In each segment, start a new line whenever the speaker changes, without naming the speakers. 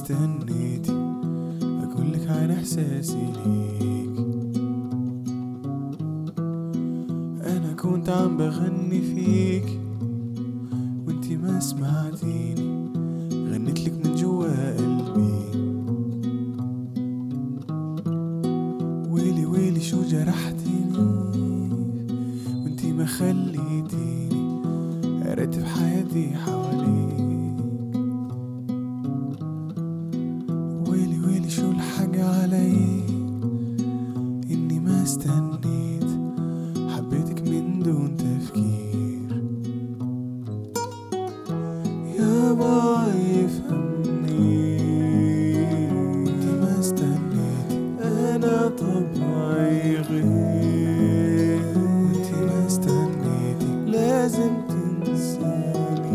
استنيتي اقولك عن إحساسي ليك. أنا كنت عم بغني فيك وانتي ما سمعتيني. غنيتلك من جوا قلبي. ويلي ويلي شو جرحتيني؟ وانتي ما خليتيني. ارتب حياتي حواليك. استنيت حبيتك من دون تفكير. يا باي فهمني انتي ما استنيت. أنا طبعي غير. وانتي ما استنيتي لازم تنساني.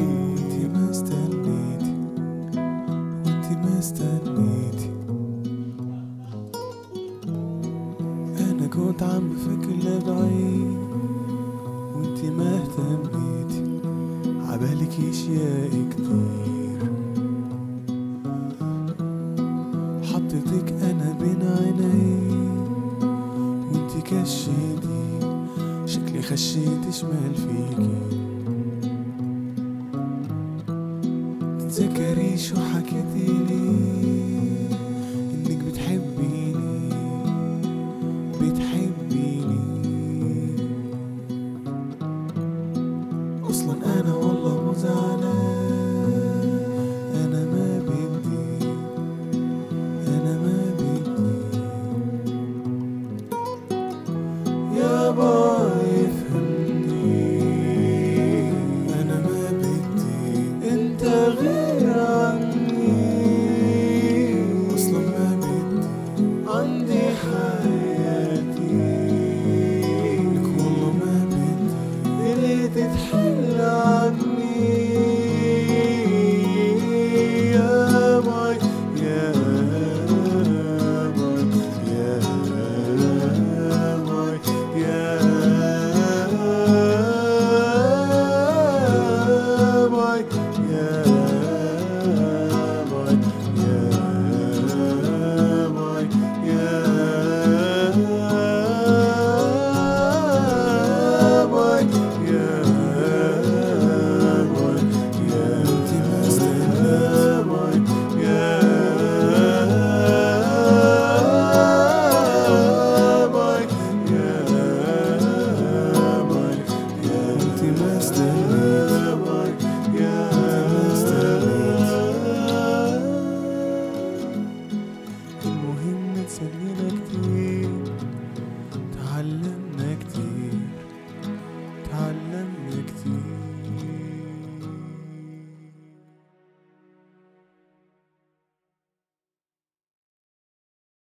وانتي ما استنيتي وانتي ما استنيتي كنت عم بفكر لبعيد وانتي ما اهتميتي. عبالك اشياء كتير. حطيتك أنا بين عيني وانتي كشيتي. شكلي خشيت شمال فيكي. تتذكري شو حكيتيلي yeah.